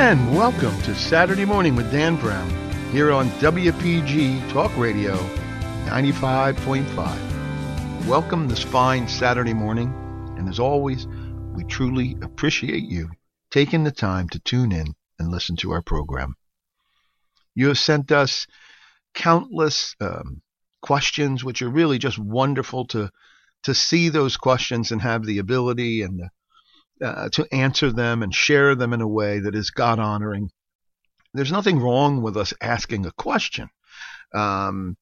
And welcome to Saturday Morning with Dan Brown here on WPG Talk Radio 95.5. Welcome this fine Saturday morning, and as always, we truly appreciate you taking the time to tune in and listen to our program. You have sent us countless um, questions, which are really just wonderful to to see those questions and have the ability and the uh, to answer them and share them in a way that is God honoring. There's nothing wrong with us asking a question. Um,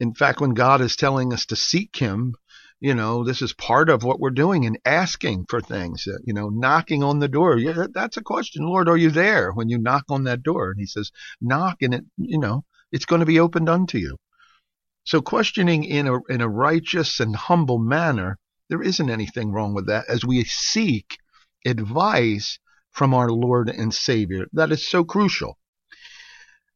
in fact, when God is telling us to seek Him, you know, this is part of what we're doing in asking for things, uh, you know, knocking on the door. Yeah, that's a question. Lord, are you there when you knock on that door? And He says, knock and it, you know, it's going to be opened unto you. So questioning in a, in a righteous and humble manner, there isn't anything wrong with that as we seek advice from our Lord and Savior. That is so crucial.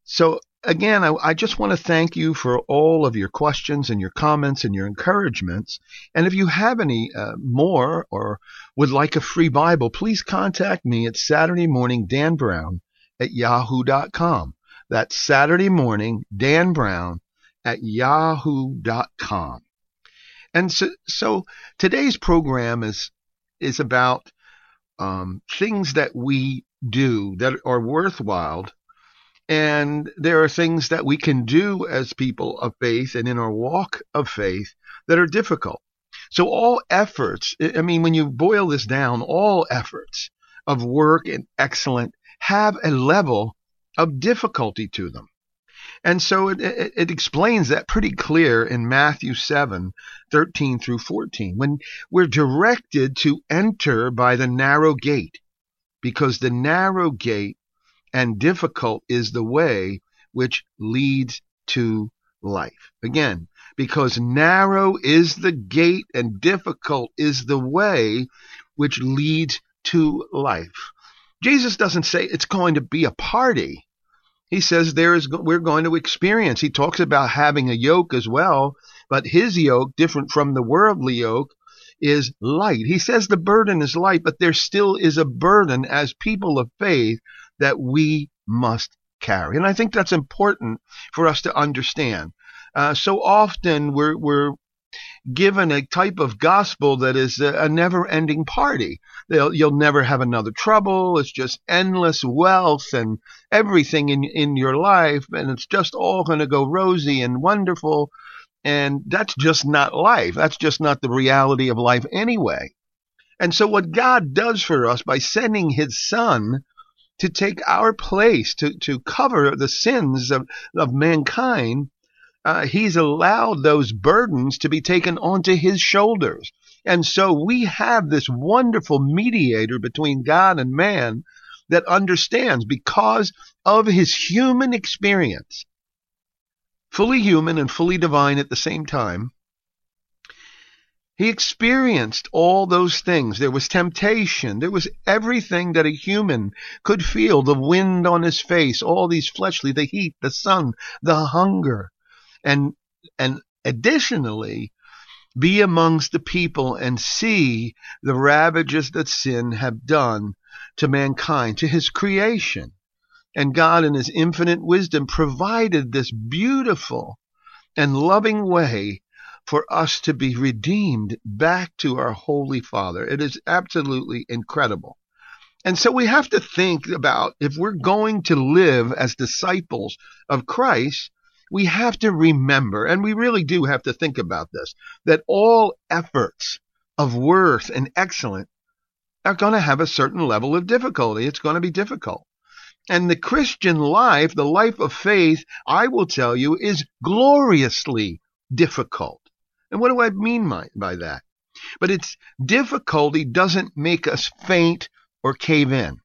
So, again, I, I, just want to thank you for all of your questions and your comments and your encouragements. And if you have any uh, more or would like a free Bible, please contact me at Saturday morning Dan Brown at yahoo.com. That's Saturday morning Dan Brown at yahoo.com. And so, so today's program is is about um, things that we do that are worthwhile. And there are things that we can do as people of faith and in our walk of faith that are difficult. So all efforts, I mean, when you boil this down, all efforts of work and excellent have a level of difficulty to them. And so it, it, it, explains that pretty clear in Matthew 7, 13 through 14, when we're directed to enter by the narrow gate, because the narrow gate and difficult is the way which leads to life. Again, because narrow is the gate and difficult is the way which leads to life. Jesus doesn't say it's going to be a party. He says there is we're going to experience. He talks about having a yoke as well, but his yoke, different from the worldly yoke, is light. He says the burden is light, but there still is a burden as people of faith that we must carry. And I think that's important for us to understand. Uh, so often we're, we're given a type of gospel that is a, a never-ending party. They'll, you'll never have another trouble. It's just endless wealth and everything in in your life, and it's just all going to go rosy and wonderful. And that's just not life. That's just not the reality of life anyway. And so, what God does for us by sending His Son to take our place, to, to cover the sins of, of mankind, uh, he's allowed those burdens to be taken onto his shoulders. And so we have this wonderful mediator between God and man that understands because of his human experience, fully human and fully divine at the same time. He experienced all those things. There was temptation. There was everything that a human could feel the wind on his face, all these fleshly, the heat, the sun, the hunger and and additionally be amongst the people and see the ravages that sin have done to mankind, to his creation. And God, in his infinite wisdom, provided this beautiful and loving way for us to be redeemed back to our Holy Father. It is absolutely incredible. And so we have to think about if we're going to live as disciples of Christ, we have to remember, and we really do have to think about this, that all efforts of worth and excellence are going to have a certain level of difficulty. It's going to be difficult. And the Christian life, the life of faith, I will tell you, is gloriously difficult. And what do I mean by, that? But it's difficulty doesn't make us faint or cave in.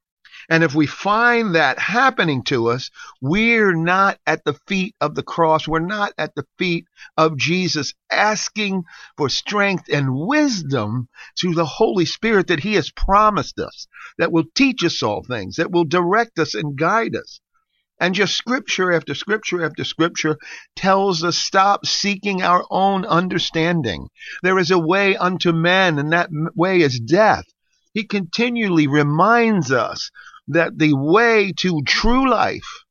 And if we find that happening to us, we're not at the feet of the cross. We're not at the feet of Jesus asking for strength and wisdom through the Holy Spirit that He has promised us, that will teach us all things, that will direct us and guide us. And just scripture after scripture after scripture tells us stop seeking our own understanding. There is a way unto men, and that way is death. He continually reminds us that the way to true life,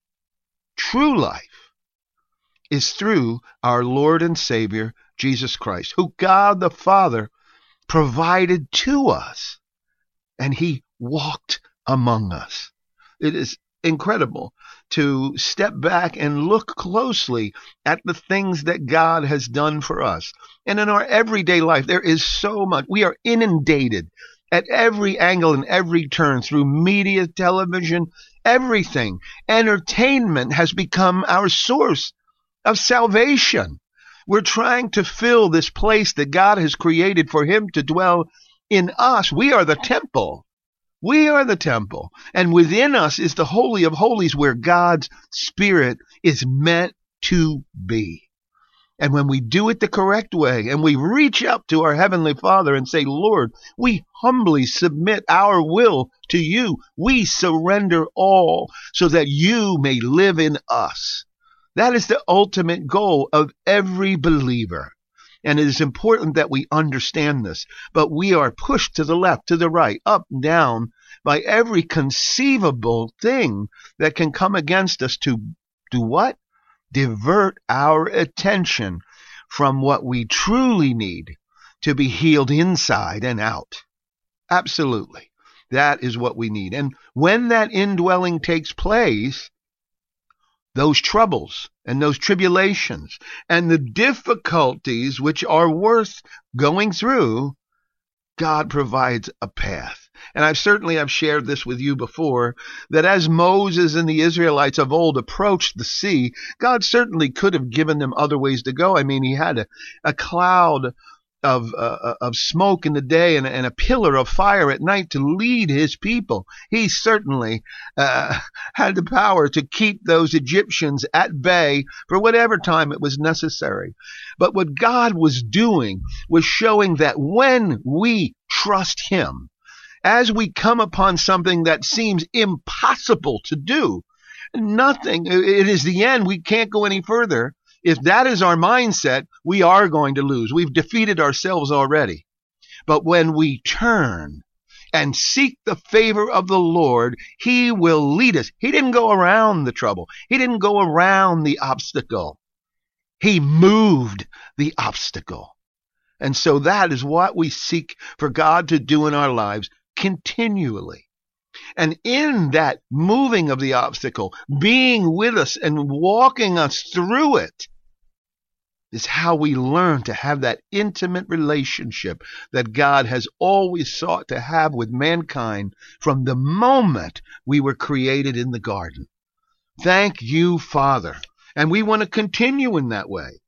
true life, is through our Lord and Savior, Jesus Christ, who God the Father provided to us, and He walked among us. It is incredible to step back and look closely at the things that God has done for us. And in our everyday life, there is so much. We are inundated at every angle and every turn through media, television, everything. Entertainment has become our source of salvation. We're trying to fill this place that God has created for Him to dwell in us. We are the temple. We are the temple. And within us is the Holy of Holies where God's Spirit is meant to be. And when we do it the correct way and we reach up to our Heavenly Father and say, Lord, we humbly submit our will to you. We surrender all so that you may live in us. That is the ultimate goal of every believer. And it is important that we understand this. But we are pushed to the left, to the right, up, down by every conceivable thing that can come against us to do what? Divert our attention from what we truly need to be healed inside and out. Absolutely. That is what we need. And when that indwelling takes place, those troubles and those tribulations and the difficulties which are worth going through, God provides a path. And I've certainly I've shared this with you before that as Moses and the Israelites of old approached the sea, God certainly could have given them other ways to go. I mean, he had a, a cloud of uh, uh, of smoke in the day and, and, a pillar of fire at night to lead his people. He certainly uh, had the power to keep those Egyptians at bay for whatever time it was necessary. But what God was doing was showing that when we trust Him, as we come upon something that seems impossible to do, nothing, it is the end, we can't go any further if that is our mindset, we are going to lose. We've defeated ourselves already. But when we turn and seek the favor of the Lord, He will lead us. He didn't go around the trouble. He didn't go around the obstacle. He moved the obstacle. And so that is what we seek for God to do in our lives continually. And in that moving of the obstacle, being with us and walking us through it, is how we learn to have that intimate relationship that God has always sought to have with mankind from the moment we were created in the garden. Thank you, Father. And we want to continue in that way.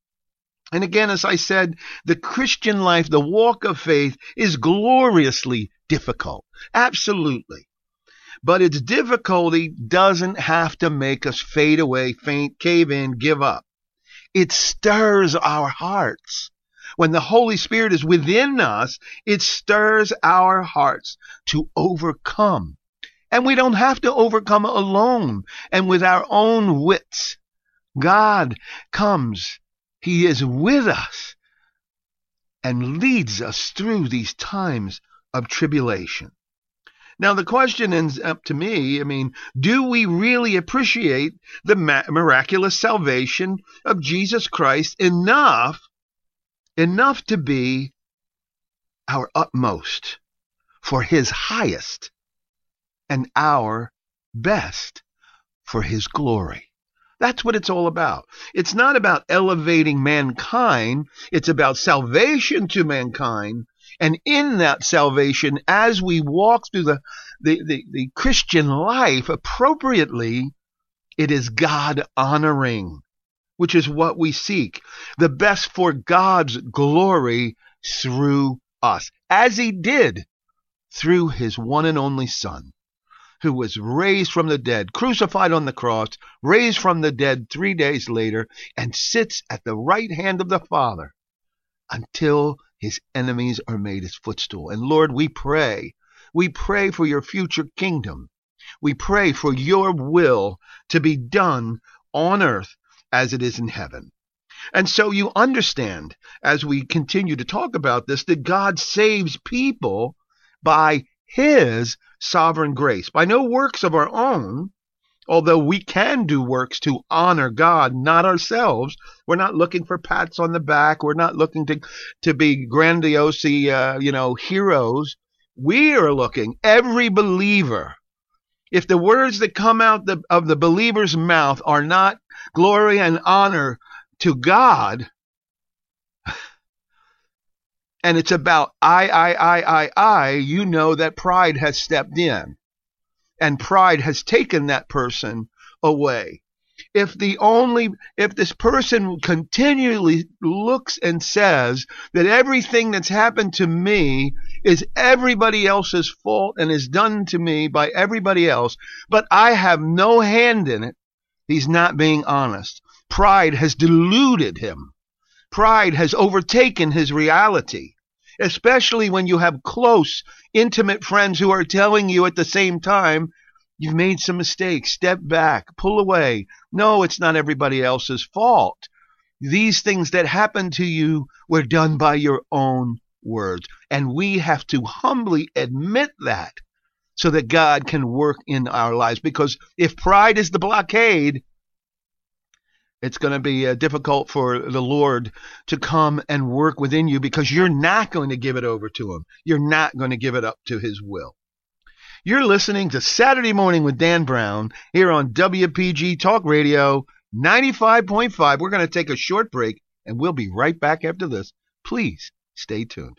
And again, as I said, the Christian life, the walk of faith is gloriously difficult. Absolutely. But its difficulty doesn't have to make us fade away, faint, cave in, give up. It stirs our hearts. When the Holy Spirit is within us, it stirs our hearts to overcome. And we don't have to overcome alone and with our own wits. God comes. He is with us and leads us through these times of tribulation. Now, the question ends up to me I mean, do we really appreciate the miraculous salvation of Jesus Christ enough, enough to be our utmost for his highest and our best for his glory? That's what it's all about. It's not about elevating mankind. It's about salvation to mankind and in that salvation, as we walk through the, the, the, the Christian life appropriately, it is God honoring, which is what we seek. The best for God's glory through us, as He did through His one and only Son, who was raised from the dead, crucified on the cross, raised from the dead three days later, and sits at the right hand of the Father until his enemies are made his footstool. And Lord, we pray. We pray for your future kingdom. We pray for your will to be done on earth as it is in heaven. And so you understand, as we continue to talk about this, that God saves people by his sovereign grace, by no works of our own, although we can do works to honor God, not ourselves. We're not looking for pats on the back. We're not looking to, to be grandiose, uh, you know, heroes. We are looking, every believer, if the words that come out the, of the believer's mouth are not glory and honor to God, and it's about I, I, I, I, I, you know that pride has stepped in and pride has taken that person away. If the only, if this person continually looks and says that everything that's happened to me is everybody else's fault and is done to me by everybody else, but I have no hand in it, he's not being honest. Pride has deluded him. Pride has overtaken his reality especially when you have close, intimate friends who are telling you at the same time, you've made some mistakes. Step back, pull away. No, it's not everybody else's fault. These things that happened to you were done by your own words. And we have to humbly admit that so that God can work in our lives. Because if pride is the blockade, it's going to be uh, difficult for the Lord to come and work within you because you're not going to give it over to Him. You're not going to give it up to His will. You're listening to Saturday Morning with Dan Brown here on WPG Talk Radio 95.5. We're going to take a short break and we'll be right back after this. Please stay tuned.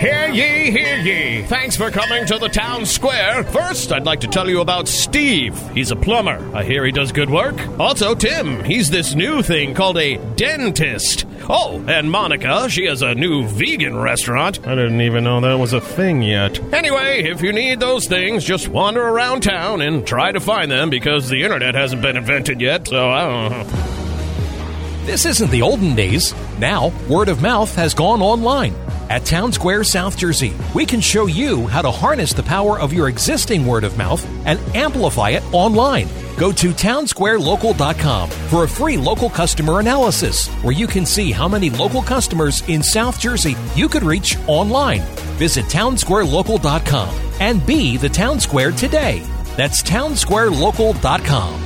Hear ye, hear ye. Thanks for coming to the town square. First, I'd like to tell you about Steve. He's a plumber. I hear he does good work. Also, Tim. He's this new thing called a dentist. Oh, and Monica. She has a new vegan restaurant. I didn't even know that was a thing yet. Anyway, if you need those things, just wander around town and try to find them because the internet hasn't been invented yet, so I don't know. This isn't the olden days. Now, word of mouth has gone online. At Town Square, South Jersey, we can show you how to harness the power of your existing word of mouth and amplify it online. Go to townsquarelocal.com for a free local customer analysis where you can see how many local customers in South Jersey you could reach online. Visit townsquarelocal.com and be the Town Square today. That's townsquarelocal.com.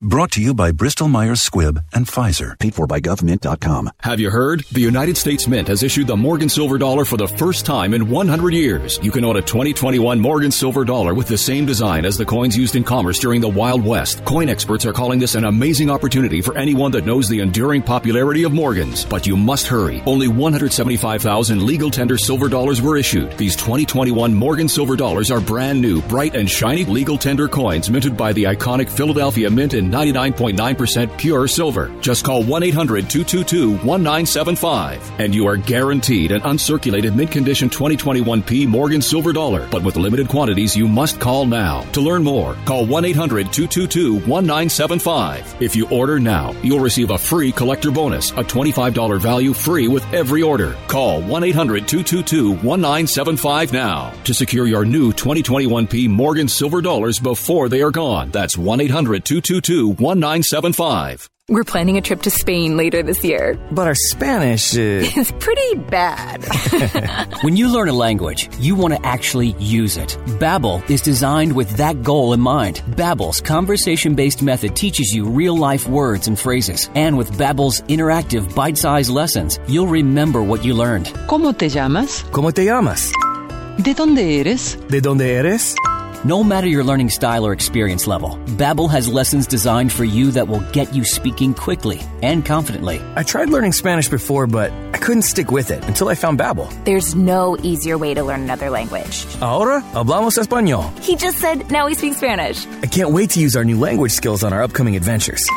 Brought to you by Bristol Myers Squibb and Pfizer. Paid for by GovMint.com. Have you heard? The United States Mint has issued the Morgan Silver Dollar for the first time in 100 years. You can own a 2021 Morgan Silver Dollar with the same design as the coins used in commerce during the Wild West. Coin experts are calling this an amazing opportunity for anyone that knows the enduring popularity of Morgans. But you must hurry. Only 175,000 legal tender silver dollars were issued. These 2021 Morgan Silver Dollars are brand new, bright and shiny legal tender coins minted by the iconic Philadelphia Mint in 99.9% pure silver. Just call 1 800 222 1975 and you are guaranteed an uncirculated mint condition 2021p Morgan silver dollar. But with limited quantities, you must call now. To learn more, call 1 800 222 1975. If you order now, you'll receive a free collector bonus, a $25 value free with every order. Call 1 800 222 1975 now to secure your new 2021p Morgan silver dollars before they are gone. That's 1 800 222 1975. We're planning a trip to Spain later this year. But our Spanish is... is pretty bad. when you learn a language, you want to actually use it. Babbel is designed with that goal in mind. Babbel's conversation-based method teaches you real-life words and phrases. And with Babbel's interactive bite-sized lessons, you'll remember what you learned. ¿Cómo te llamas? ¿Cómo te llamas? ¿De dónde eres? ¿De dónde eres? No matter your learning style or experience level, Babbel has lessons designed for you that will get you speaking quickly and confidently. I tried learning Spanish before, but I couldn't stick with it until I found Babbel. There's no easier way to learn another language. Ahora hablamos español. He just said now he speaks Spanish. I can't wait to use our new language skills on our upcoming adventures.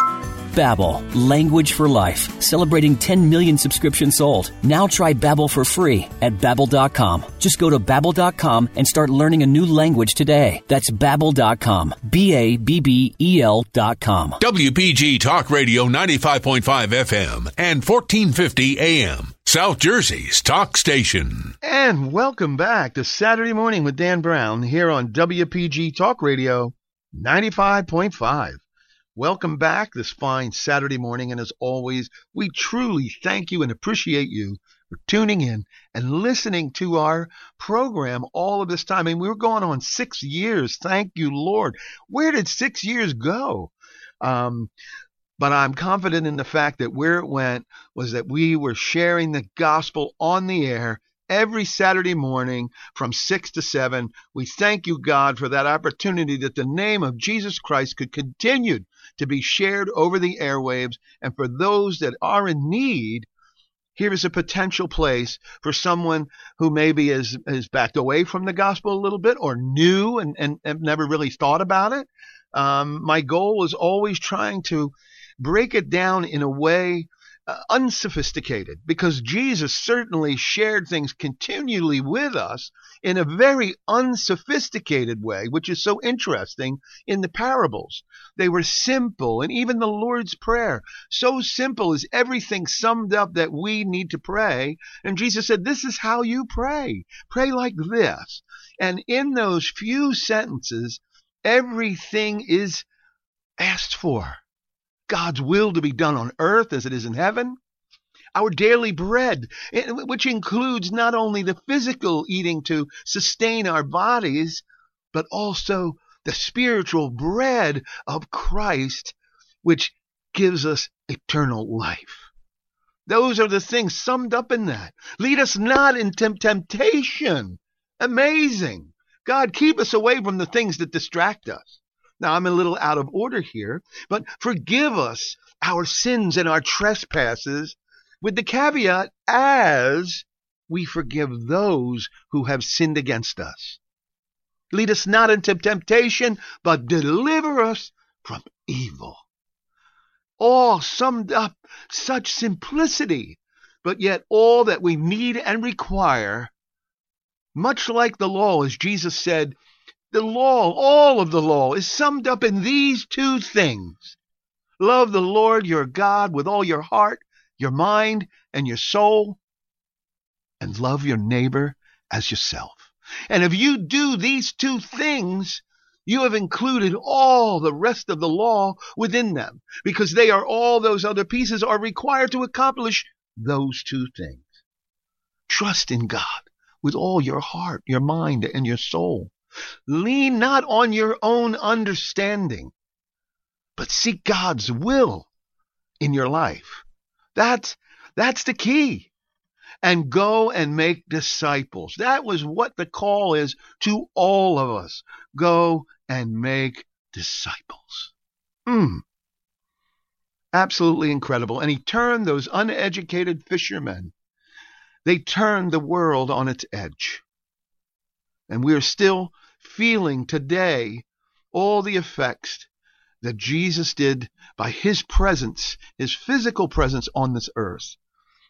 Babbel, language for life, celebrating 10 million subscriptions sold. Now try Babbel for free at babbel.com. Just go to babbel.com and start learning a new language today. That's babbel.com. B A B B E L.com. WPG Talk Radio 95.5 FM and 1450 AM. South Jersey's talk station. And welcome back to Saturday Morning with Dan Brown here on WPG Talk Radio 95.5. Welcome back this fine Saturday morning. And as always, we truly thank you and appreciate you for tuning in and listening to our program all of this time. I mean, we were going on six years. Thank you, Lord. Where did six years go? Um, but I'm confident in the fact that where it went was that we were sharing the gospel on the air every Saturday morning from 6 to 7. We thank you, God, for that opportunity that the name of Jesus Christ could continue to be shared over the airwaves. And for those that are in need, here is a potential place for someone who maybe has, has backed away from the gospel a little bit or new and, and, and never really thought about it. Um, my goal is always trying to break it down in a way uh, unsophisticated because Jesus certainly shared things continually with us in a very unsophisticated way, which is so interesting in the parables. They were simple, and even the Lord's Prayer, so simple is everything summed up that we need to pray. And Jesus said, This is how you pray. Pray like this. And in those few sentences, everything is asked for. God's will to be done on earth as it is in heaven. Our daily bread, eh, which includes not only the physical eating to sustain our bodies, but also the spiritual bread of Christ, which gives us eternal life. Those are the things summed up in that. Lead us not into temptation. Amazing. God, keep us away from the things that distract us. Now, I'm a little out of order here, but forgive us our sins and our trespasses with the caveat as we forgive those who have sinned against us. Lead us not into temptation, but deliver us from evil. All summed up, such simplicity, but yet all that we need and require, much like the law, as Jesus said, the law, all of the law, is summed up in these two things. Love the Lord your God with all your heart, your mind, and your soul, and love your neighbor as yourself. And if you do these two things, you have included all the rest of the law within them, because they are all those other pieces are required to accomplish those two things. Trust in God with all your heart, your mind, and your soul. Lean not on your own understanding, but seek God's will in your life. That's, that's the key. And go and make disciples. That was what the call is to all of us. Go and make disciples. Hmm. Absolutely incredible. And he turned those uneducated fishermen, they turned the world on its edge. And we are still feeling today all the effects that Jesus did by his presence, his physical presence on this earth,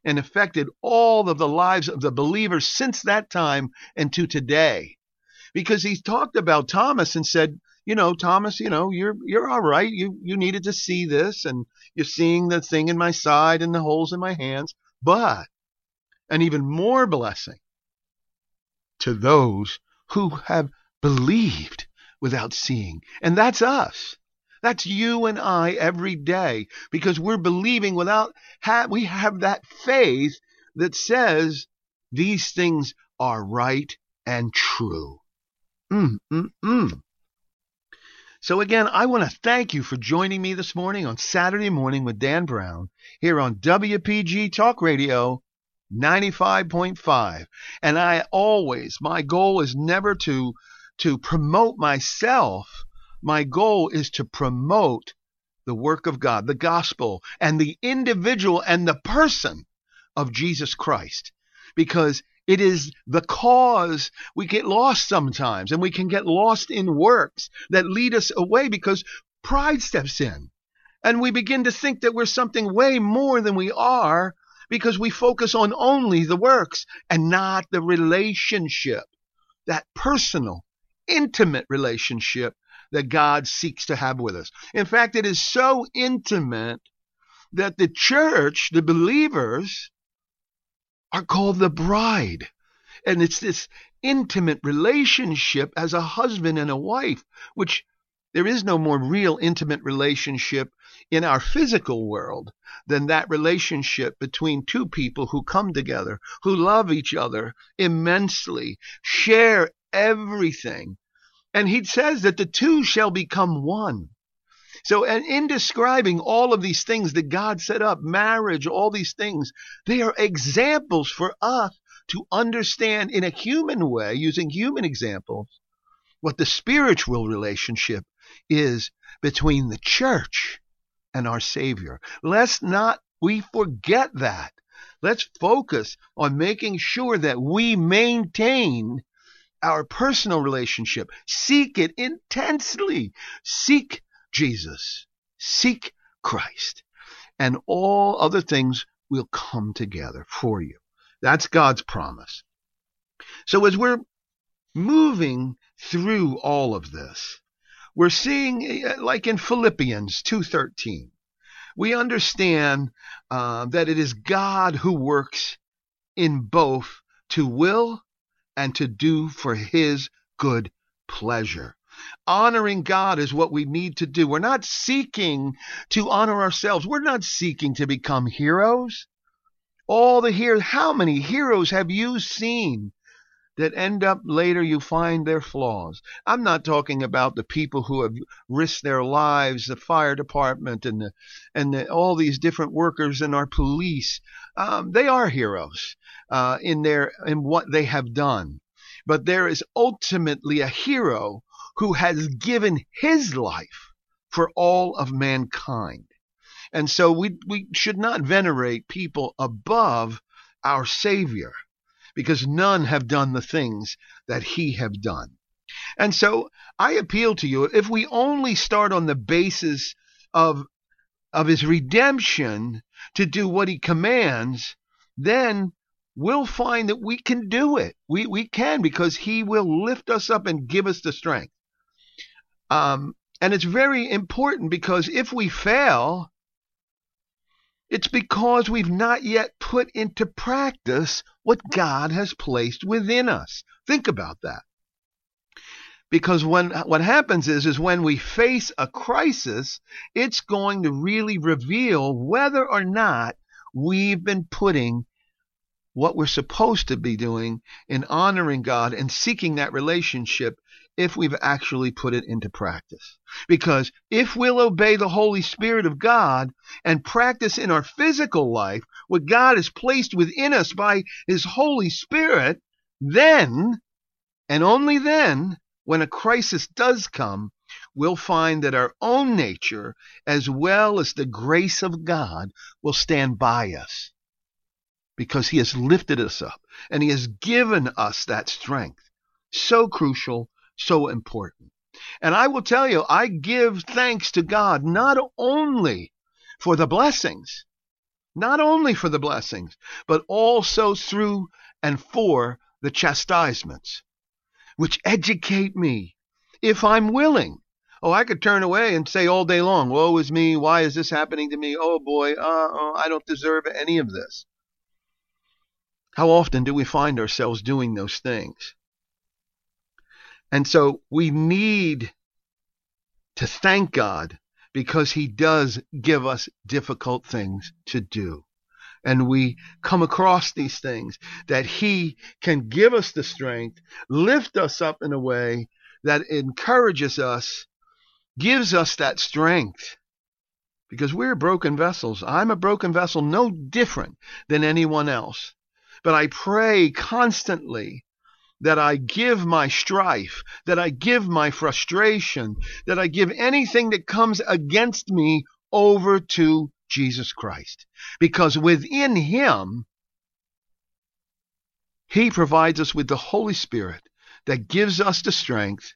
and affected all of the lives of the believers since that time and to today. Because he talked about Thomas and said, you know, Thomas, you know, you're you're all right. You you needed to see this, and you're seeing the thing in my side and the holes in my hands. But an even more blessing to those who have believed without seeing. And that's us. That's you and I every day because we're believing without, ha- we have that faith that says these things are right and true. Mm, mm, mm. So again, I want to thank you for joining me this morning on Saturday morning with Dan Brown here on WPG Talk Radio 95.5. And I always, my goal is never to, to promote myself. My goal is to promote the work of God, the gospel, and the individual and the person of Jesus Christ. Because it is the cause we get lost sometimes, and we can get lost in works that lead us away because pride steps in. And we begin to think that we're something way more than we are because we focus on only the works and not the relationship, that personal, intimate relationship that God seeks to have with us. In fact, it is so intimate that the church, the believers, are called the bride. And it's this intimate relationship as a husband and a wife, which there is no more real intimate relationship in our physical world than that relationship between two people who come together, who love each other immensely, share everything. And he says that the two shall become one. So, and in describing all of these things that God set up, marriage, all these things, they are examples for us to understand in a human way, using human examples, what the spiritual relationship is between the church and our Savior. Let's not we forget that. Let's focus on making sure that we maintain our personal relationship. Seek it intensely. Seek Jesus. Seek Christ. And all other things will come together for you. That's God's promise. So as we're moving through all of this, we're seeing like in Philippians 2:13 we understand uh, that it is God who works in both to will and to do for his good pleasure. Honoring God is what we need to do. We're not seeking to honor ourselves. We're not seeking to become heroes. All the heroes, how many heroes have you seen that end up later you find their flaws? I'm not talking about the people who have risked their lives, the fire department and the, and the, all these different workers in our police. Um, they are heroes uh, in their in what they have done, but there is ultimately a hero who has given his life for all of mankind. And so we, we should not venerate people above our Savior because none have done the things that he have done. And so I appeal to you if we only start on the basis of of his redemption to do what he commands, then we'll find that we can do it. We we can because he will lift us up and give us the strength. Um, and it's very important because if we fail, it's because we've not yet put into practice what God has placed within us. Think about that. Because when what happens is is when we face a crisis, it's going to really reveal whether or not we've been putting what we're supposed to be doing in honoring God and seeking that relationship if we've actually put it into practice. Because if we'll obey the Holy Spirit of God and practice in our physical life what God has placed within us by His Holy Spirit, then, and only then, when a crisis does come, we'll find that our own nature, as well as the grace of God, will stand by us. Because He has lifted us up and He has given us that strength. So crucial so important. And I will tell you, I give thanks to God not only for the blessings, not only for the blessings, but also through and for the chastisements, which educate me if I'm willing. Oh, I could turn away and say all day long, Woe is me, why is this happening to me? Oh boy, uh, uh, I don't deserve any of this. How often do we find ourselves doing those things? And so we need to thank God because He does give us difficult things to do. And we come across these things that He can give us the strength, lift us up in a way that encourages us, gives us that strength. Because we're broken vessels. I'm a broken vessel, no different than anyone else. but I pray constantly that I give my strife, that I give my frustration, that I give anything that comes against me over to Jesus Christ. Because within Him, He provides us with the Holy Spirit that gives us the strength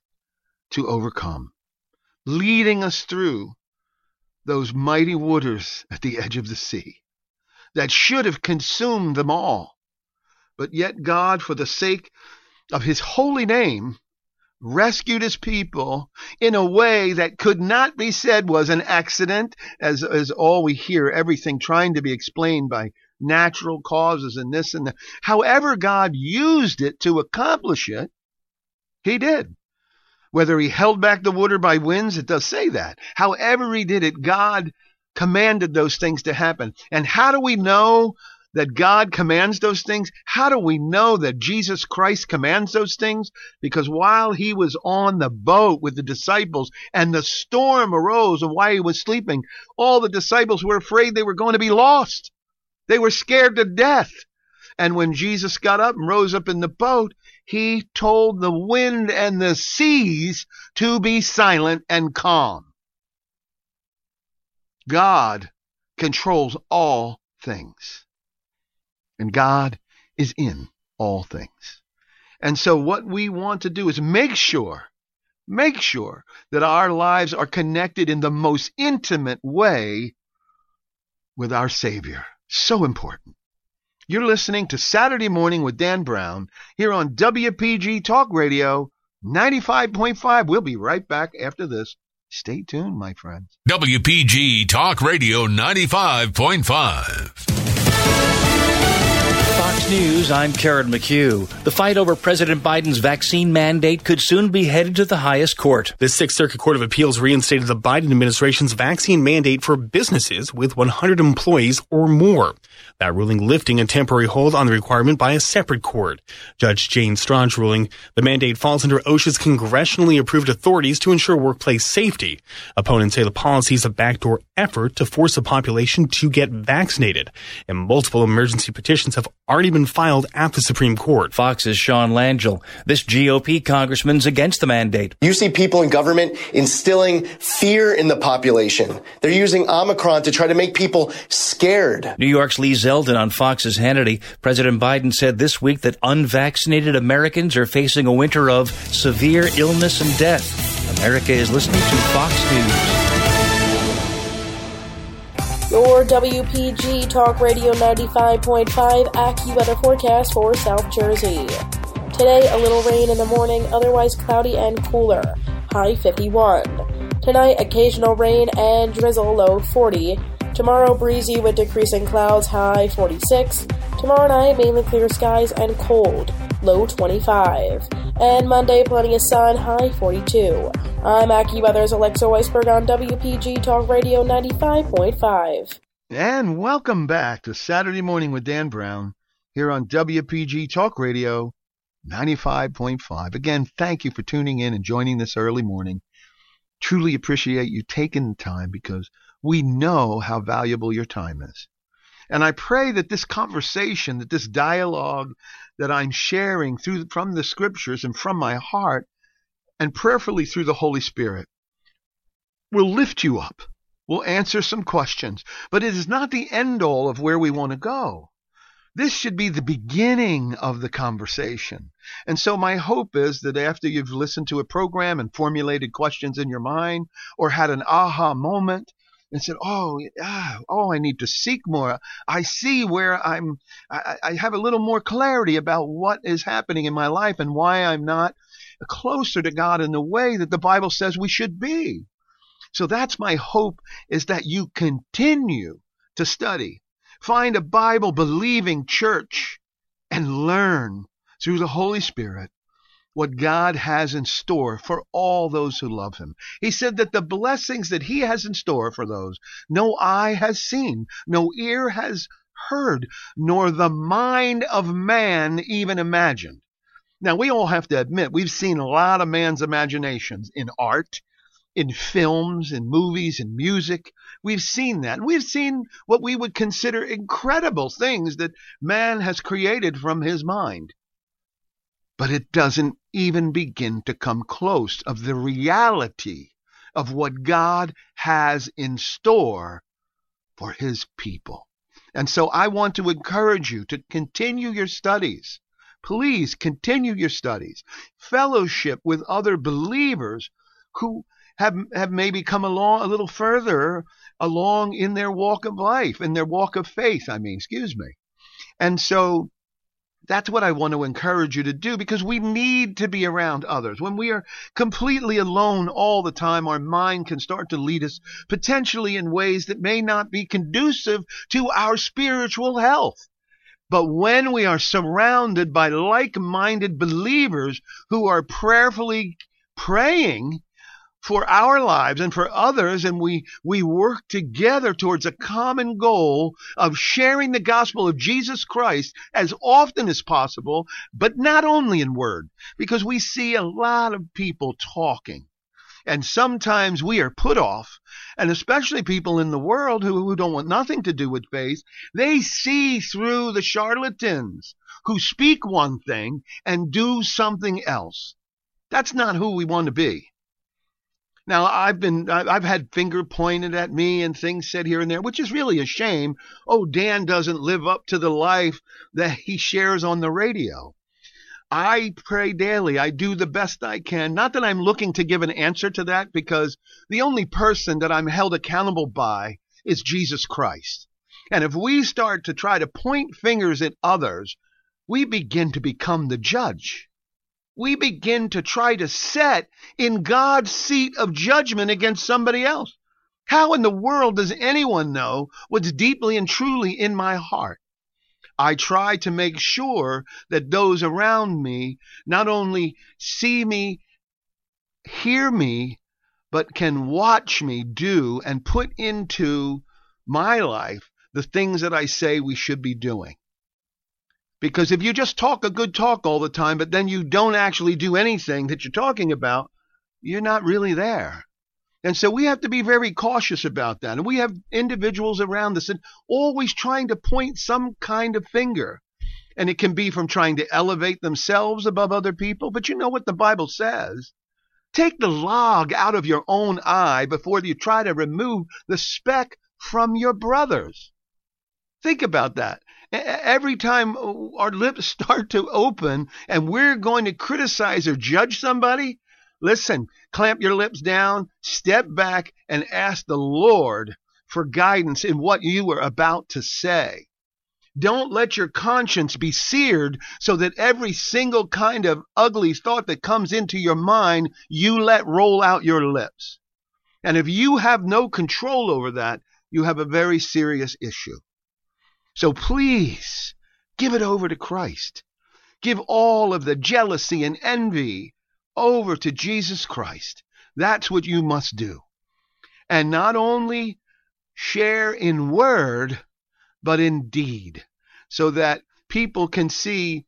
to overcome, leading us through those mighty waters at the edge of the sea that should have consumed them all. But yet, God, for the sake of his holy name rescued his people in a way that could not be said was an accident, as, as all we hear, everything trying to be explained by natural causes and this and that. However, God used it to accomplish it, he did. Whether he held back the water by winds, it does say that. However, he did it, God commanded those things to happen. And how do we know that God commands those things? How do we know that Jesus Christ commands those things? Because while he was on the boat with the disciples and the storm arose of why he was sleeping, all the disciples were afraid they were going to be lost. They were scared to death. And when Jesus got up and rose up in the boat, he told the wind and the seas to be silent and calm. God controls all things and God is in all things. And so what we want to do is make sure, make sure that our lives are connected in the most intimate way with our Savior. So important. You're listening to Saturday Morning with Dan Brown here on WPG Talk Radio 95.5. We'll be right back after this. Stay tuned, my friends. WPG Talk Radio 95.5. Bye. Fox News, I'm Karen McHugh. The fight over President Biden's vaccine mandate could soon be headed to the highest court. The Sixth Circuit Court of Appeals reinstated the Biden administration's vaccine mandate for businesses with 100 employees or more. That ruling lifting a temporary hold on the requirement by a separate court. Judge Jane Stranch's ruling, the mandate falls under OSHA's congressionally approved authorities to ensure workplace safety. Opponents say the policy is a backdoor effort to force the population to get vaccinated, and multiple emergency petitions have been filed at the Supreme Court. Fox's Sean Langell. This GOP congressman's against the mandate. You see people in government instilling fear in the population. They're using Omicron to try to make people scared. New York's Lee Zeldin on Fox's Hannity. President Biden said this week that unvaccinated Americans are facing a winter of severe illness and death. America is listening to Fox News. Your WPG Talk Radio 95.5 AccuWeather forecast for South Jersey. Today, a little rain in the morning, otherwise cloudy and cooler. High 51. Tonight, occasional rain and drizzle, low 40. Tomorrow, breezy with decreasing clouds, high 46. Tomorrow night, mainly clear skies and cold, low 25. And Monday, plenty of sun, high 42. I'm AccuWeather's Alexa Weisberg on WPG Talk Radio 95.5. And welcome back to Saturday Morning with Dan Brown here on WPG Talk Radio 95.5. Again, thank you for tuning in and joining this early morning. Truly appreciate you taking the time because we know how valuable your time is. And I pray that this conversation, that this dialogue that I'm sharing through from the scriptures and from my heart and prayerfully through the Holy Spirit will lift you up, will answer some questions, but it is not the end all of where we want to go. This should be the beginning of the conversation. And so my hope is that after you've listened to a program and formulated questions in your mind or had an aha moment, and said, "Oh, ah, oh, I need to seek more. I see where I'm. I, I have a little more clarity about what is happening in my life and why I'm not closer to God in the way that the Bible says we should be." So that's my hope is that you continue to study, find a Bible believing church, and learn through the Holy Spirit what God has in store for all those who love him. He said that the blessings that he has in store for those no eye has seen, no ear has heard, nor the mind of man even imagined. Now, we all have to admit, we've seen a lot of man's imaginations in art, in films in movies and music. We've seen that. We've seen what we would consider incredible things that man has created from his mind. But it doesn't even begin to come close of the reality of what God has in store for his people. And so I want to encourage you to continue your studies. Please continue your studies. Fellowship with other believers who have, have maybe come along a little further along in their walk of life, in their walk of faith, I mean, excuse me. And so that's what I want to encourage you to do because we need to be around others. When we are completely alone all the time, our mind can start to lead us potentially in ways that may not be conducive to our spiritual health. But when we are surrounded by like minded believers who are prayerfully praying for our lives and for others, and we, we work together towards a common goal of sharing the gospel of Jesus Christ as often as possible, but not only in word, because we see a lot of people talking. And sometimes we are put off, and especially people in the world who, who don't want nothing to do with faith, they see through the charlatans who speak one thing and do something else. That's not who we want to be. Now I've been I've had finger pointed at me and things said here and there, which is really a shame. Oh, Dan doesn't live up to the life that he shares on the radio. I pray daily. I do the best I can. Not that I'm looking to give an answer to that because the only person that I'm held accountable by is Jesus Christ. And if we start to try to point fingers at others, we begin to become the judge we begin to try to set in God's seat of judgment against somebody else. How in the world does anyone know what's deeply and truly in my heart? I try to make sure that those around me not only see me, hear me, but can watch me do and put into my life the things that I say we should be doing. Because if you just talk a good talk all the time, but then you don't actually do anything that you're talking about, you're not really there. And so we have to be very cautious about that. And we have individuals around us and always trying to point some kind of finger. And it can be from trying to elevate themselves above other people. But you know what the Bible says? Take the log out of your own eye before you try to remove the speck from your brother's. Think about that every time uh, our lips start to open and we're going to criticize or judge somebody, listen, clamp your lips down, step back, and ask the Lord for guidance in what you are about to say. Don't let your conscience be seared so that every single kind of ugly thought that comes into your mind, you let roll out your lips. And if you have no control over that, you have a very serious issue. So please give it over to Christ. Give all of the jealousy and envy over to Jesus Christ. That's what you must do. And not only share in word, but in deed, so that people can see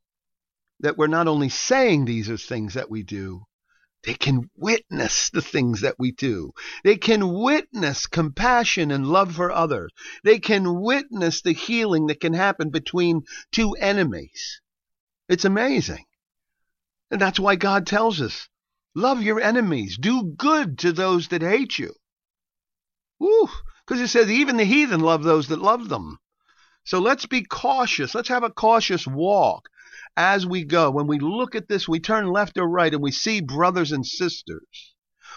that we're not only saying these are things that we do, they can witness the things that we do. They can witness compassion and love for others. They can witness the healing that can happen between two enemies. It's amazing. And that's why God tells us love your enemies, do good to those that hate you. Because it says even the heathen love those that love them. So let's be cautious. Let's have a cautious walk as we go, when we look at this, we turn left or right and we see brothers and sisters.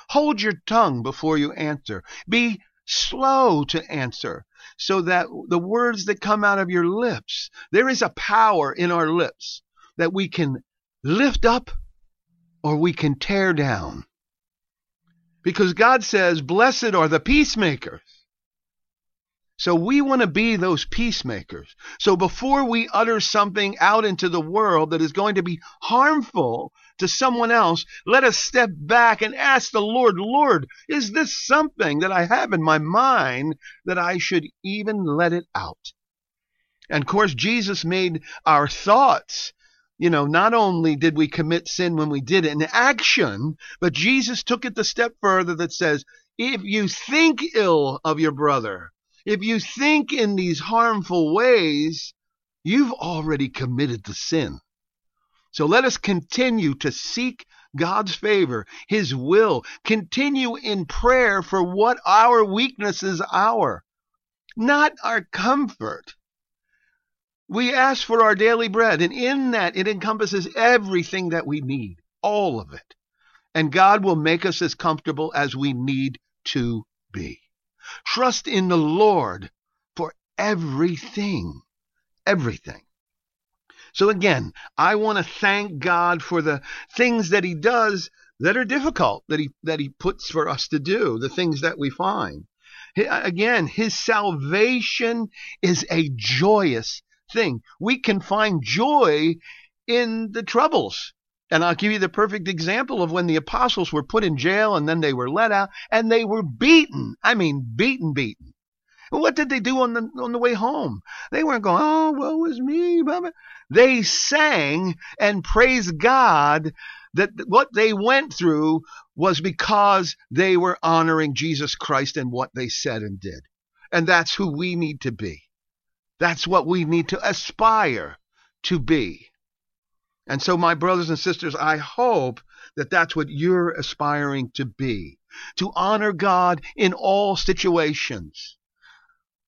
Hold your tongue before you answer. Be slow to answer so that the words that come out of your lips, there is a power in our lips that we can lift up or we can tear down. Because God says, Blessed are the peacemakers, so we want to be those peacemakers. So before we utter something out into the world that is going to be harmful to someone else, let us step back and ask the Lord, Lord, is this something that I have in my mind that I should even let it out? And of course, Jesus made our thoughts you know, not only did we commit sin when we did it in action, but Jesus took it the step further that says, if you think ill of your brother, if you think in these harmful ways, you've already committed the sin. So let us continue to seek God's favor, His will, continue in prayer for what our weakness is our, not our comfort. We ask for our daily bread, and in that it encompasses everything that we need, all of it. And God will make us as comfortable as we need to be. Trust in the Lord for everything. Everything. So again, I want to thank God for the things that he does that are difficult that he that he puts for us to do, the things that we find. Again, his salvation is a joyous thing. We can find joy in the troubles. And I'll give you the perfect example of when the apostles were put in jail and then they were let out and they were beaten. I mean, beaten, beaten. What did they do on the on the way home? They weren't going, "Oh, it was me." They sang and praised God that what they went through was because they were honoring Jesus Christ and what they said and did. And that's who we need to be. That's what we need to aspire to be. And so, my brothers and sisters, I hope that that's what you're aspiring to be to honor God in all situations,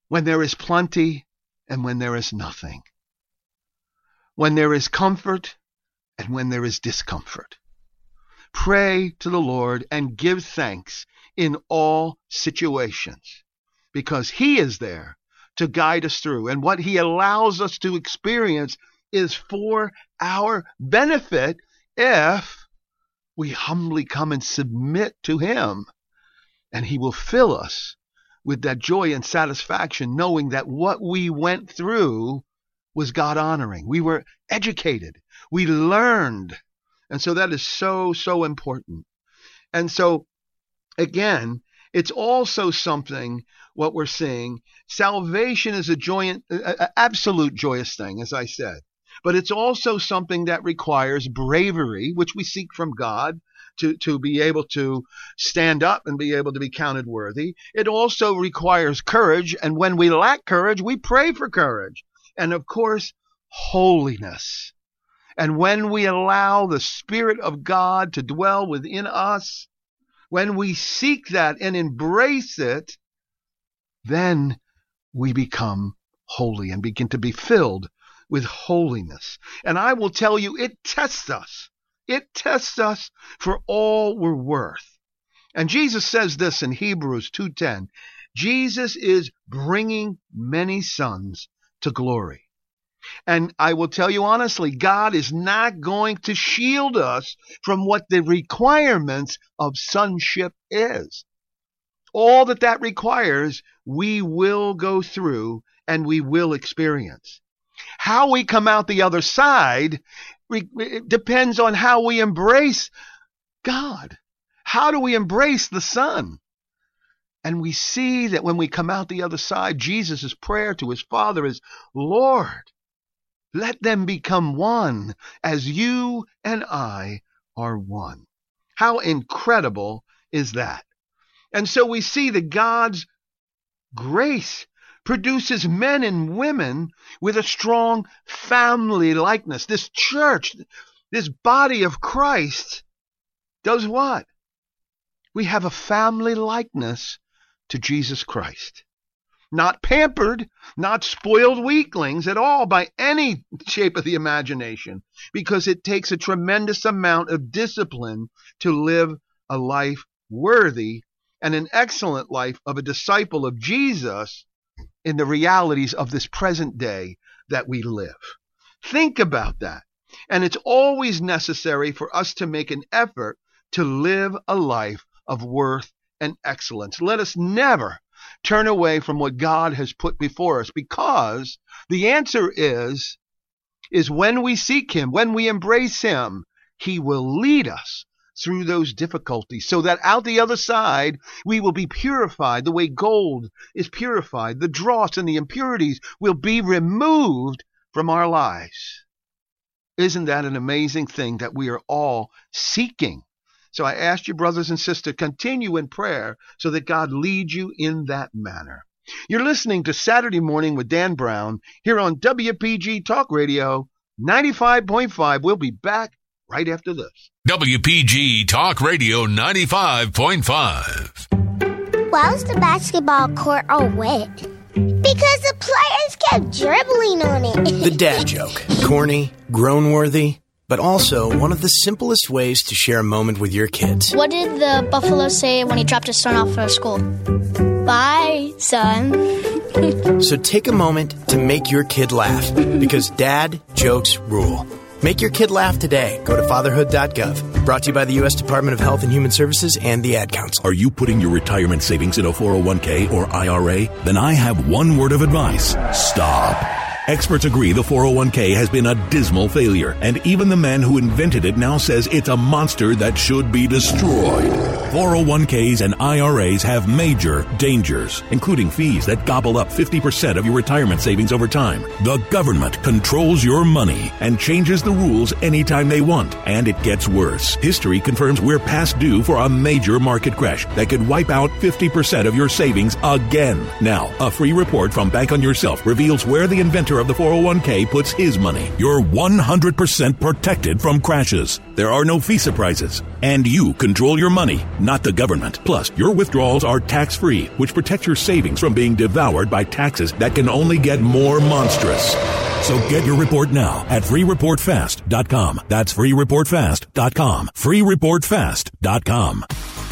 when there is plenty and when there is nothing, when there is comfort and when there is discomfort. Pray to the Lord and give thanks in all situations because He is there to guide us through. And what He allows us to experience is for our benefit if we humbly come and submit to Him. And He will fill us with that joy and satisfaction, knowing that what we went through was God honoring. We were educated, we learned. And so that is so, so important. And so, again, it's also something what we're seeing. Salvation is a joyous, absolute joyous thing, as I said. But it's also something that requires bravery, which we seek from God to, to be able to stand up and be able to be counted worthy. It also requires courage. And when we lack courage, we pray for courage. And of course, holiness. And when we allow the Spirit of God to dwell within us, when we seek that and embrace it, then we become holy and begin to be filled with holiness. And I will tell you, it tests us. It tests us for all we're worth. And Jesus says this in Hebrews 2:10. Jesus is bringing many sons to glory. And I will tell you honestly, God is not going to shield us from what the requirements of sonship is. All that that requires, we will go through and we will experience. How we come out the other side depends on how we embrace God. How do we embrace the Son? And we see that when we come out the other side, Jesus' prayer to his Father is, Lord, let them become one as you and I are one. How incredible is that? And so we see that God's grace produces men and women with a strong family likeness. This church, this body of Christ, does what? We have a family likeness to Jesus Christ. Not pampered, not spoiled weaklings at all by any shape of the imagination, because it takes a tremendous amount of discipline to live a life worthy and an excellent life of a disciple of Jesus in the realities of this present day that we live. Think about that. And it's always necessary for us to make an effort to live a life of worth and excellence. Let us never turn away from what God has put before us because the answer is is when we seek him, when we embrace him, he will lead us through those difficulties so that out the other side we will be purified the way gold is purified. The dross and the impurities will be removed from our lives. Isn't that an amazing thing that we are all seeking? So I ask you, brothers and sisters, continue in prayer so that God leads you in that manner. You're listening to Saturday Morning with Dan Brown here on WPG Talk Radio 95.5. We'll be back right after this. WPG Talk Radio 95.5. Why was the basketball court all wet? Because the players kept dribbling on it. the dad joke. Corny, groan worthy, but also one of the simplest ways to share a moment with your kids. What did the buffalo say when he dropped his son off for school? Bye, son. so take a moment to make your kid laugh because dad jokes rule. Make your kid laugh today. Go to fatherhood.gov. Brought to you by the U.S. Department of Health and Human Services and the Ad Council. Are you putting your retirement savings in a 401k or IRA? Then I have one word of advice stop. Experts agree the 401k has been a dismal failure, and even the man who invented it now says it's a monster that should be destroyed. 401ks and IRAs have major dangers, including fees that gobble up 50% of your retirement savings over time. The government controls your money and changes the rules anytime they want, and it gets worse. History confirms we're past due for a major market crash that could wipe out 50% of your savings again. Now, a free report from Bank on Yourself reveals where the inventor of the 401k puts his money. You're 100% protected from crashes. There are no fee surprises. And you control your money, not the government. Plus, your withdrawals are tax free, which protects your savings from being devoured by taxes that can only get more monstrous. So get your report now at freereportfast.com. That's freereportfast.com. Freereportfast.com.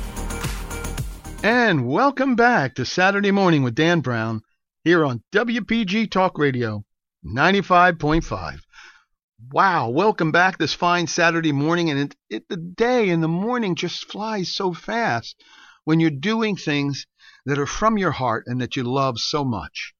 And welcome back to Saturday Morning with Dan Brown here on WPG Talk Radio 95.5. Wow, welcome back this fine Saturday morning. And it, it, the day and the morning just flies so fast when you're doing things that are from your heart and that you love so much.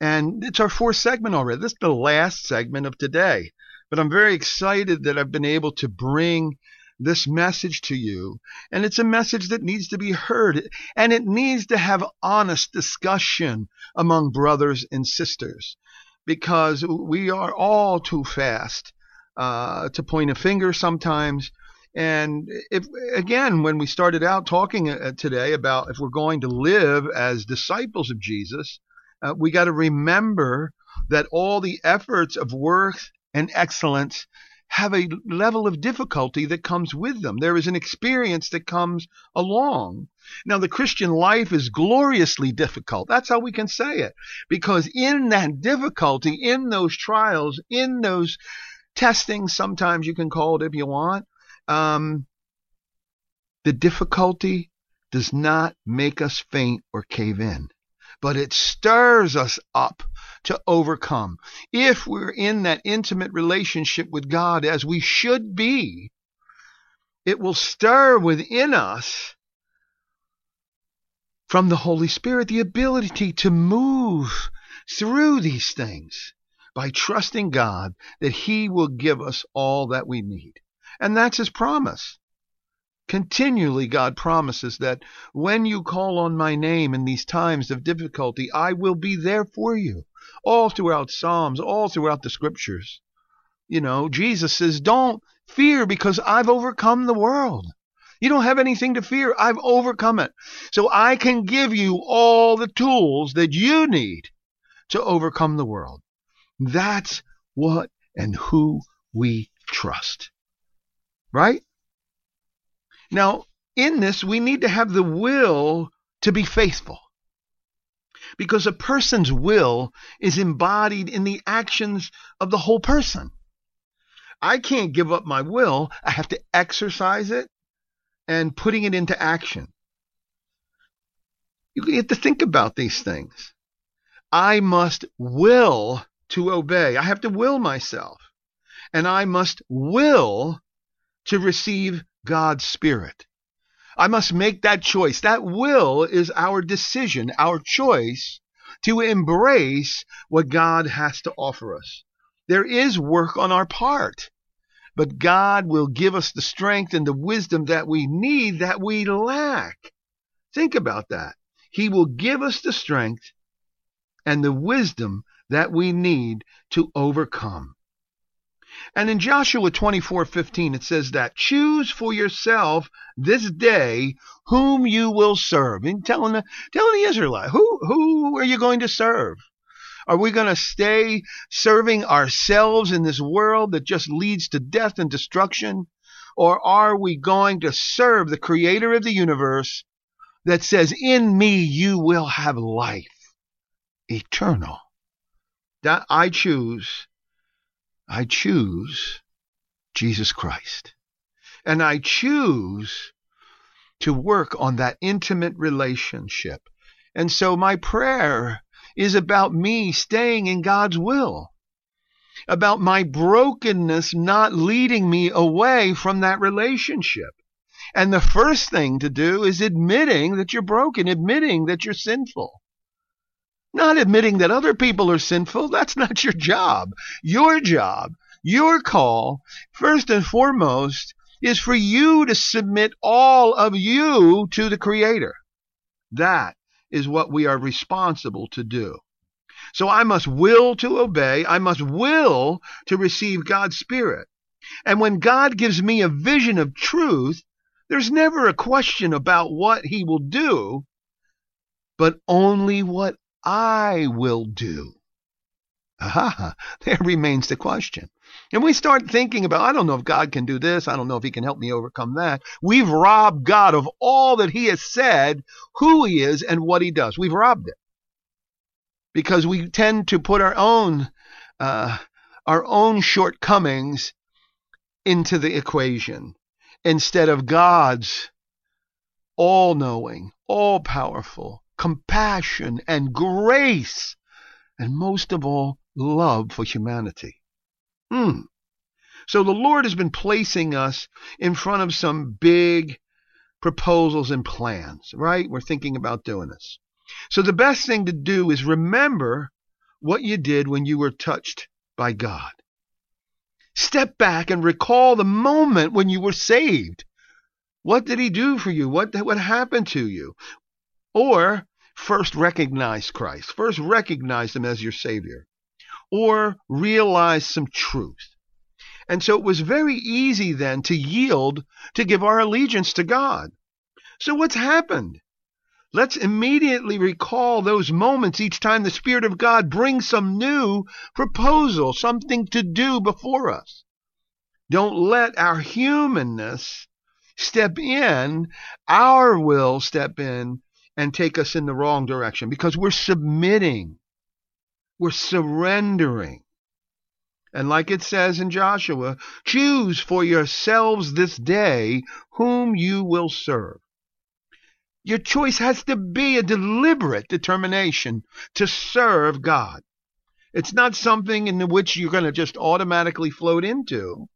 And it's our fourth segment already. This is the last segment of today. But I'm very excited that I've been able to bring this message to you. And it's a message that needs to be heard and it needs to have honest discussion among brothers and sisters because we are all too fast uh, to point a finger sometimes. And if again, when we started out talking uh, today about if we're going to live as disciples of Jesus, uh, we got to remember that all the efforts of worth and excellence have a level of difficulty that comes with them. There is an experience that comes along. Now, the Christian life is gloriously difficult. That's how we can say it. Because in that difficulty, in those trials, in those testings, sometimes you can call it if you want, um, the difficulty does not make us faint or cave in, but it stirs us up to overcome. If we're in that intimate relationship with God as we should be, it will stir within us from the Holy Spirit the ability to move through these things by trusting God that He will give us all that we need. And that's His promise. Continually, God promises that when you call on my name in these times of difficulty, I will be there for you all throughout Psalms, all throughout the scriptures. You know, Jesus says, Don't fear because I've overcome the world. You don't have anything to fear. I've overcome it. So I can give you all the tools that you need to overcome the world. That's what and who we trust. Right? Now, in this, we need to have the will to be faithful because a person's will is embodied in the actions of the whole person. I can't give up my will, I have to exercise it and putting it into action. You have to think about these things. I must will to obey. I have to will myself. And I must will to receive God's Spirit. I must make that choice. That will is our decision, our choice to embrace what God has to offer us. There is work on our part, but God will give us the strength and the wisdom that we need that we lack. Think about that. He will give us the strength and the wisdom that we need to overcome. And in Joshua 24:15 it says that choose for yourself this day whom you will serve. And telling the telling the Israelite, who who are you going to serve? Are we going to stay serving ourselves in this world that just leads to death and destruction? Or are we going to serve the creator of the universe that says, In me you will have life eternal? That I choose I choose Jesus Christ. And I choose to work on that intimate relationship. And so my prayer is about me staying in God's will, about my brokenness not leading me away from that relationship. And the first thing to do is admitting that you're broken, admitting that you're sinful. Not admitting that other people are sinful. That's not your job. Your job, your call, first and foremost, is for you to submit all of you to the Creator. That is what we are responsible to do. So I must will to obey. I must will to receive God's Spirit. And when God gives me a vision of truth, there's never a question about what He will do, but only what I will do. Aha, there remains the question. And we start thinking about, I don't know if God can do this. I don't know if he can help me overcome that. We've robbed God of all that he has said, who he is, and what he does. We've robbed it. Because we tend to put our own, uh, our own shortcomings into the equation instead of God's all knowing, all powerful, compassion and grace, and most of all, love for humanity. Mm. So the Lord has been placing us in front of some big proposals and plans, right? We're thinking about doing this. So the best thing to do is remember what you did when you were touched by God. Step back and recall the moment when you were saved. What did he do for you? What, what happened to you? Or first recognize Christ, first recognize Him as your Savior, or realize some truth. And so it was very easy then to yield to give our allegiance to God. So what's happened? Let's immediately recall those moments each time the Spirit of God brings some new proposal, something to do before us. Don't let our humanness step in, our will step in and take us in the wrong direction because we're submitting, we're surrendering. And like it says in Joshua, choose for yourselves this day whom you will serve. Your choice has to be a deliberate determination to serve God. It's not something in which you're going to just automatically float into.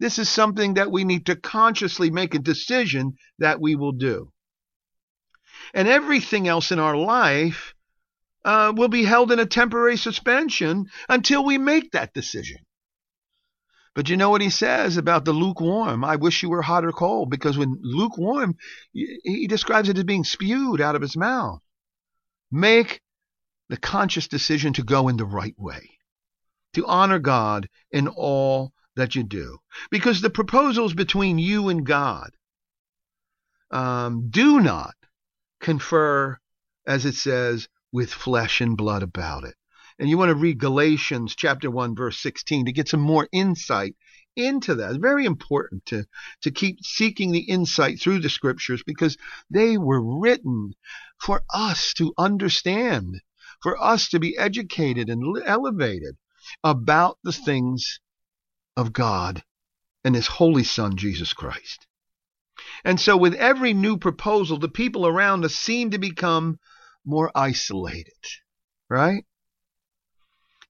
This is something that we need to consciously make a decision that we will do and everything else in our life uh, will be held in a temporary suspension until we make that decision. But you know what he says about the lukewarm? I wish you were hot or cold, because when lukewarm, he describes it as being spewed out of his mouth. Make the conscious decision to go in the right way, to honor God in all that you do. Because the proposals between you and God um, do not confer, as it says, with flesh and blood about it. And you want to read Galatians chapter 1, verse 16 to get some more insight into that. It's very important to, to keep seeking the insight through the scriptures because they were written for us to understand, for us to be educated and elevated about the things of God and His Holy Son, Jesus Christ. And so, with every new proposal, the people around us seem to become more isolated, right?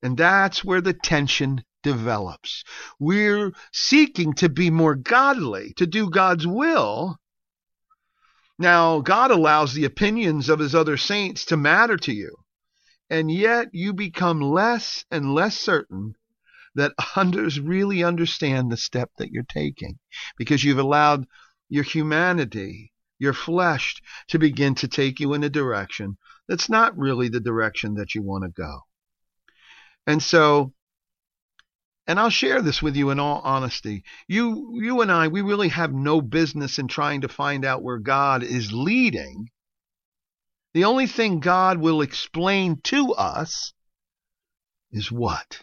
And that's where the tension develops. We're seeking to be more godly, to do God's will. Now, God allows the opinions of his other saints to matter to you, and yet you become less and less certain that others really understand the step that you're taking because you've allowed your humanity, your flesh, to begin to take you in a direction that's not really the direction that you want to go. And so, and I'll share this with you in all honesty. You, you and I, we really have no business in trying to find out where God is leading. The only thing God will explain to us is what?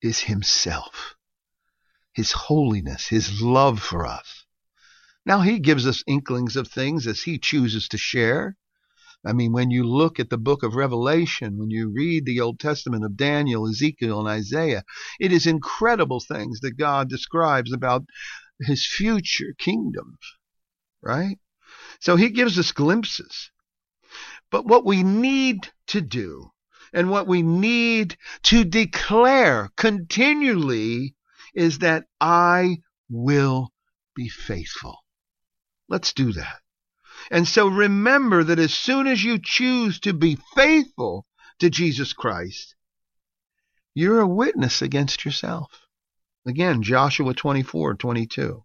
Is Himself, His holiness, His love for us. Now, He gives us inklings of things as He chooses to share. I mean, when you look at the book of Revelation, when you read the Old Testament of Daniel, Ezekiel, and Isaiah, it is incredible things that God describes about his future kingdom, right? So he gives us glimpses. But what we need to do and what we need to declare continually is that I will be faithful. Let's do that. And so remember that as soon as you choose to be faithful to Jesus Christ, you're a witness against yourself. Again, Joshua 24, 22.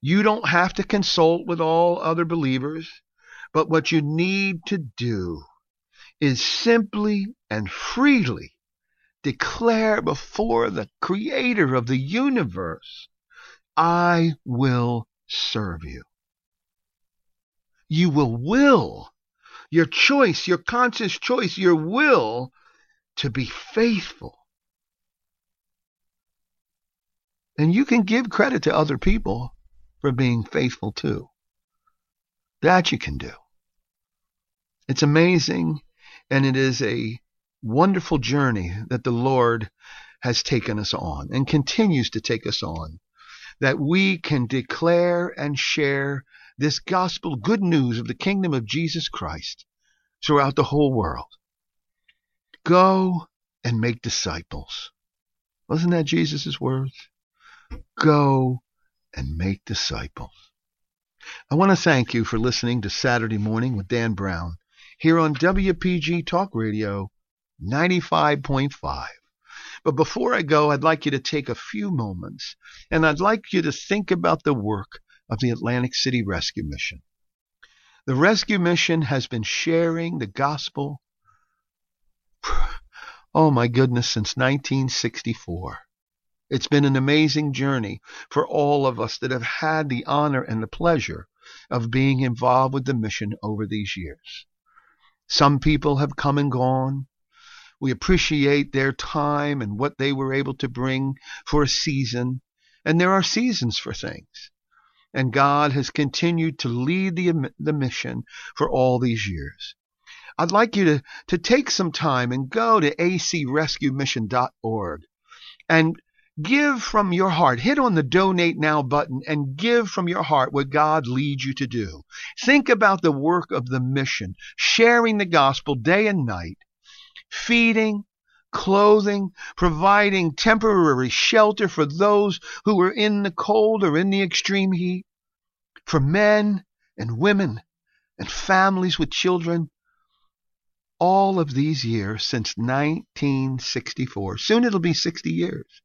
You don't have to consult with all other believers, but what you need to do is simply and freely declare before the creator of the universe, I will serve you you will will your choice, your conscious choice, your will to be faithful. And you can give credit to other people for being faithful too. That you can do. It's amazing and it is a wonderful journey that the Lord has taken us on and continues to take us on. That we can declare and share this gospel good news of the kingdom of Jesus Christ throughout the whole world. Go and make disciples. Wasn't that Jesus' words? Go and make disciples. I want to thank you for listening to Saturday Morning with Dan Brown here on WPG Talk Radio 95.5. But before I go, I'd like you to take a few moments and I'd like you to think about the work of the Atlantic City Rescue Mission. The rescue mission has been sharing the gospel, oh my goodness, since 1964. It's been an amazing journey for all of us that have had the honor and the pleasure of being involved with the mission over these years. Some people have come and gone. We appreciate their time and what they were able to bring for a season. And there are seasons for things and God has continued to lead the, the mission for all these years. I'd like you to, to take some time and go to acrescuemission.org and give from your heart. Hit on the donate now button and give from your heart what God leads you to do. Think about the work of the mission, sharing the gospel day and night, feeding, clothing, providing temporary shelter for those who were in the cold or in the extreme heat, for men and women and families with children. All of these years since 1964. Soon it'll be 60 years.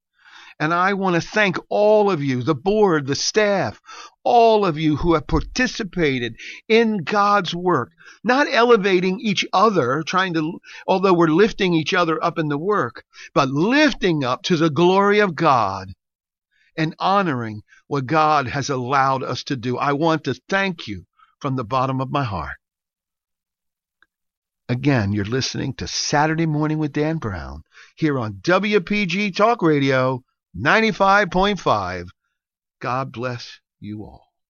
And I want to thank all of you, the board, the staff, all of you who have participated in God's work, not elevating each other, trying to, although we're lifting each other up in the work, but lifting up to the glory of God and honoring what God has allowed us to do. I want to thank you from the bottom of my heart. Again, you're listening to Saturday Morning with Dan Brown here on WPG Talk Radio 95.5. God bless you all.